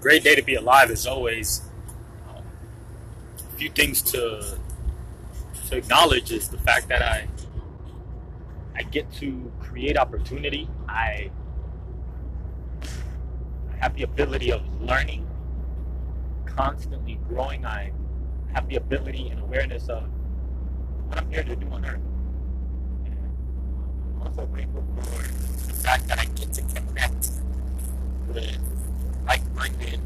great day to be alive as always. Um, a few things to to acknowledge is the fact that I I get to create opportunity. I, I have the ability of learning, constantly growing. I have the ability and awareness of what I'm here to do on earth. I'm also grateful for the fact that I get to connect with like-minded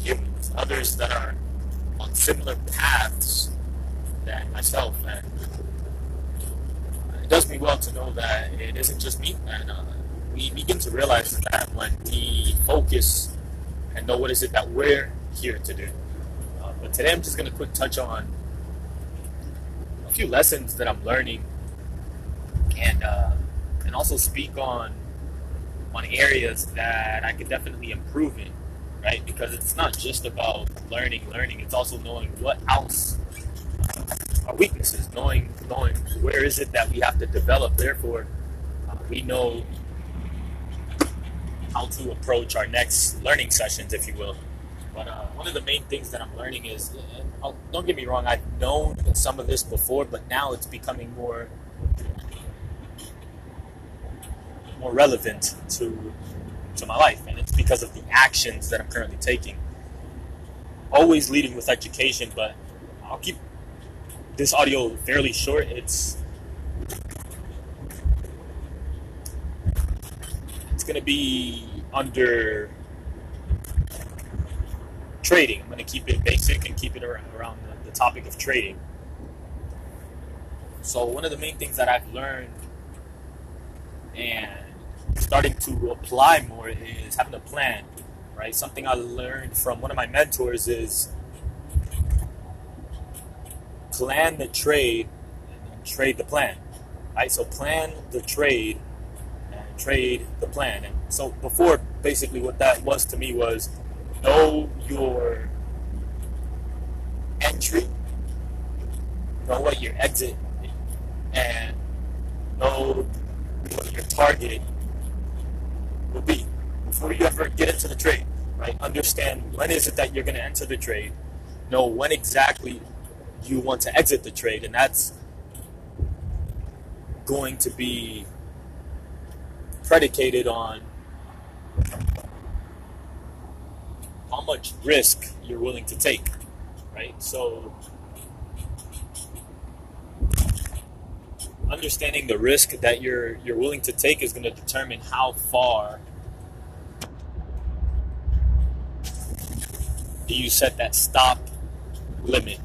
humans, others that are on similar paths than myself, and it does me well to know that it isn't just me, and uh, we begin to realize that when we focus and know what is it that we're here to do. Uh, but today, I'm just going to quick touch on a few lessons that I'm learning, and uh, and also speak on on areas that I could definitely improve in, right? Because it's not just about learning, learning. It's also knowing what else our weaknesses, knowing knowing where is it that we have to develop. Therefore, uh, we know how to approach our next learning sessions, if you will. But uh, one of the main things that I'm learning is, I'll, don't get me wrong, I've known some of this before, but now it's becoming more more relevant to to my life, and it's because of the actions that I'm currently taking. Always leading with education, but I'll keep this audio fairly short. It's it's gonna be under trading. I'm gonna keep it basic and keep it around, the, the topic of trading. So one of the main things that I've learned and starting to apply more is having a plan, right? Something I learned from one of my mentors is plan the trade and trade the plan, right? So plan the trade and trade the plan. And so before, basically, what that was to me was know your entry, know what your exit, and know what your target will be before you ever get into the trade, right? Understand when is it that you're going to enter the trade, know when exactly you want to exit the trade, and that's going to be predicated on how much risk you're willing to take, right? So, understanding the risk that you're you're willing to take is going to determine how far do you set that stop limit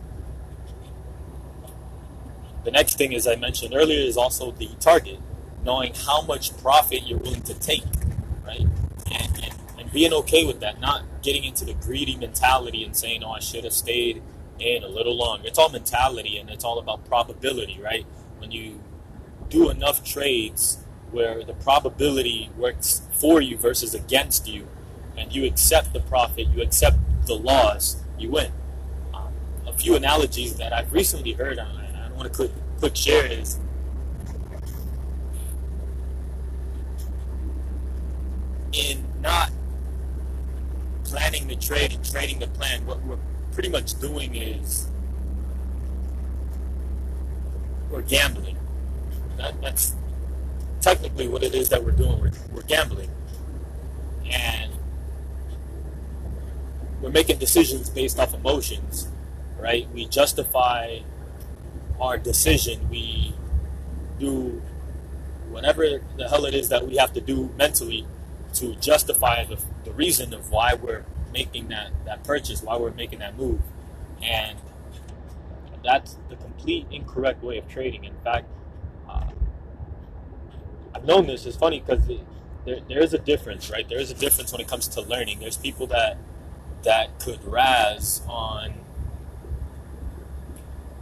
the next thing, as I mentioned earlier, is also the target, knowing how much profit you're willing to take, right? And, and, and being okay with that, not getting into the greedy mentality and saying, oh, I should have stayed in a little longer. It's all mentality and it's all about probability, right? When you do enough trades where the probability works for you versus against you, and you accept the profit, you accept the loss, you win. Um, a few analogies that I've recently heard on and I don't want to quick quick share is in not planning the trade and trading the plan, what we're pretty much doing is we're gambling. That, that's technically what it is that we're doing. We're, we're gambling. And we're making decisions based off emotions, right? We justify our decision, we do whatever the hell it is that we have to do mentally to justify the, the reason of why we're making that, that purchase, why we're making that move. And that's the complete incorrect way of trading. In fact, known this. It's funny because there, there is a difference, right? There is a difference when it comes to learning. There's people that that could razz on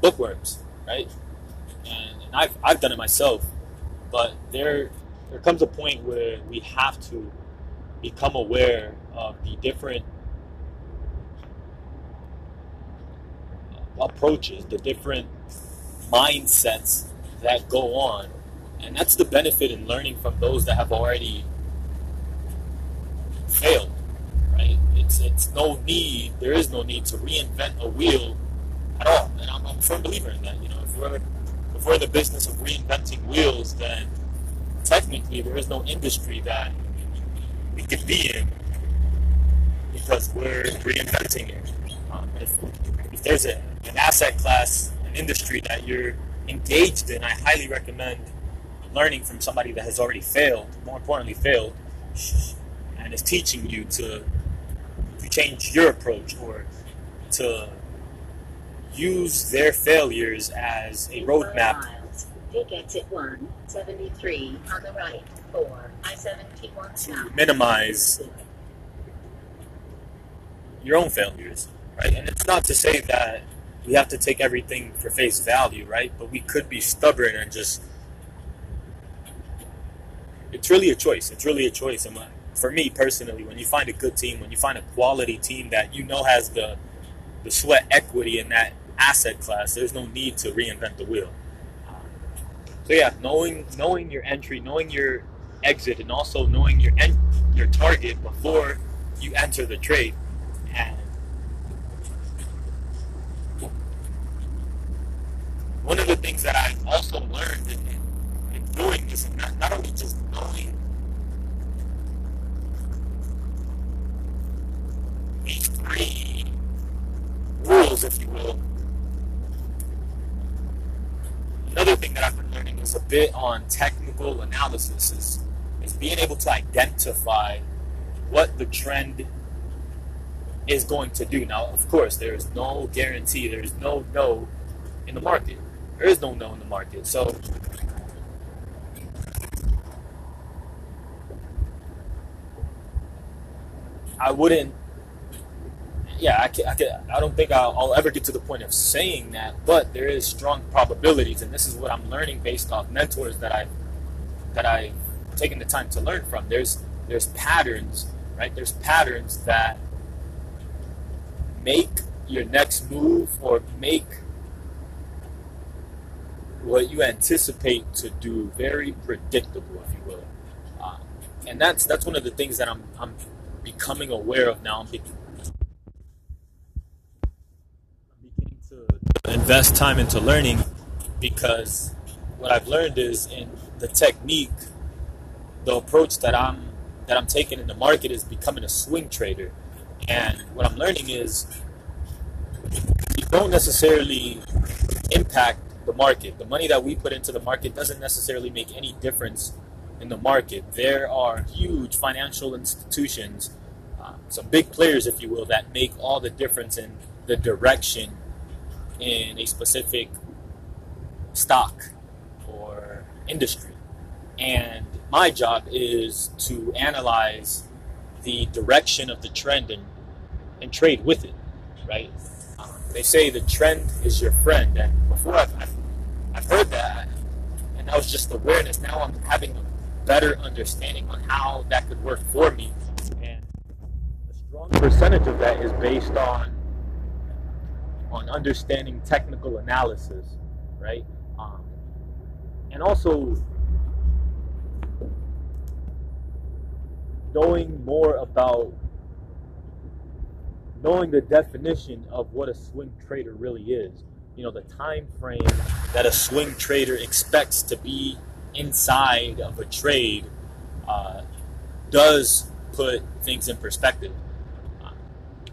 bookworms, right? And, and I've, I've done it myself, but there there comes a point where we have to become aware of the different approaches, the different mindsets that go on. And that's the benefit in learning from those that have already failed, right? It's it's no need. There is no need to reinvent a wheel at all. And I'm, I'm a firm believer in that. You know, if we're if we're in the business of reinventing wheels, then technically there is no industry that we could be in because we're reinventing it. Um, if, if there's a, an asset class, an industry that you're engaged in, I highly recommend learning from somebody that has already failed, more importantly, failed, and is teaching you to, to change your approach or to use their failures as a roadmap. Take exit 173 on the right for I-71 to minimize your own failures, right? And it's not to say that we have to take everything for face value, right? But we could be stubborn and just. It's really a choice. It's really a choice. And for me personally, when you find a good team, when you find a quality team that you know has the the sweat equity in that asset class, there's no need to reinvent the wheel. So yeah, knowing knowing your entry, knowing your exit, and also knowing your en- your target before you enter the trade. And one of the things that I also learned in, in, in doing this, not, not only just knowing these three rules, if you will. Another thing that I've been learning is a bit on technical analysis is, is being able to identify what the trend is going to do. Now, of course, there is no guarantee, there is no no in the market. There is no no in the market. So, I wouldn't. Yeah, I, can, I, can, I don't think I'll, I'll ever get to the point of saying that, but there is strong probabilities, and this is what I'm learning based off mentors that I that I've taken the time to learn from. There's there's patterns, right? There's patterns that make your next move or make what you anticipate to do very predictable, if you will. Uh, and that's that's one of the things that I'm I'm becoming aware of now. I'm beginning to invest time into learning because what I've learned is in the technique, the approach that I'm that I'm taking in the market is becoming a swing trader. And what I'm learning is you don't necessarily impact the market. The money that we put into the market doesn't necessarily make any difference in the market. There are huge financial institutions, uh, some big players, if you will, that make all the difference in the direction in a specific stock or industry. And my job is to analyze the direction of the trend and, and trade with it, right? Um, they say the trend is your friend, and before I've, I've, I've heard that, and that was just awareness. Now I'm having a better understanding on how that could work for me, and a strong percentage of that is based on on understanding technical analysis, right? Um, and also knowing more about knowing the definition of what a swing trader really is. You know, the time frame that a swing trader expects to be inside of a trade uh, does put things in perspective.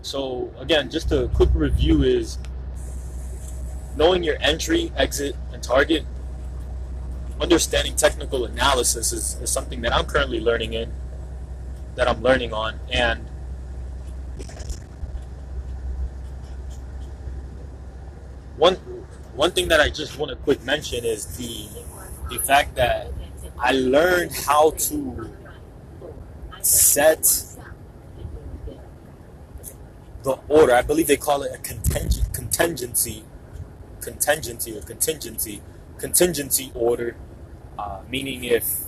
so again, just a quick review is knowing your entry, exit, and target. Understanding technical analysis is, is something that I'm currently learning in that I'm learning on. And one one thing that I just want to quick mention is the the fact that I learned how to set the order. I believe they call it a contingent contingency, contingency or contingency, contingency order, uh, meaning if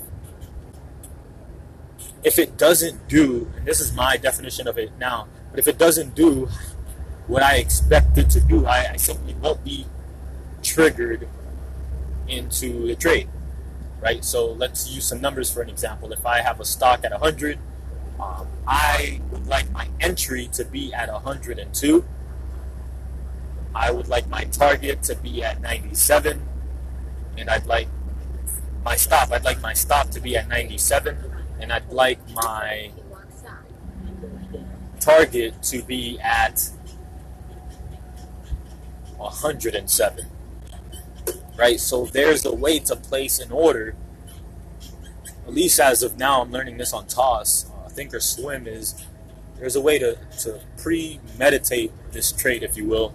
if it doesn't do, and this is my definition of it now, but if it doesn't do what I expect it to do, I, I simply won't be triggered into the trade, right? So let's use some numbers for an example. If I have a stock at 100 Um, I would like my entry to be at 102. I would like my target to be at 97. And I'd like my stop. I'd like my stop to be at 97. And I'd like my target to be at 107. Right? So there's a way to place an order. At least as of now, I'm learning this on TOS. Uh, Thinkorswim is there's a way to, to premeditate this trade, if you will,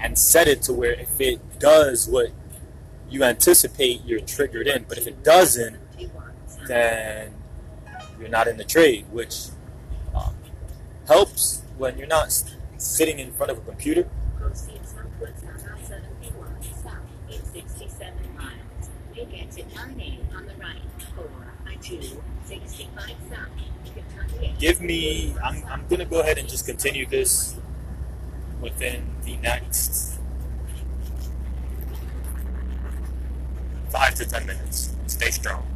and set it to where if it does what you anticipate, you're triggered in. But if it doesn't, then you're not in the trade, which um, helps when you're not sitting in front of a computer. Proceed southwards on I-71 south in 67 miles. Make exit 9A on the right. 4 I-2 65 south. Kentucky. Give me, I'm, I'm going to go ahead and just continue this within the next five to ten minutes. Stay strong.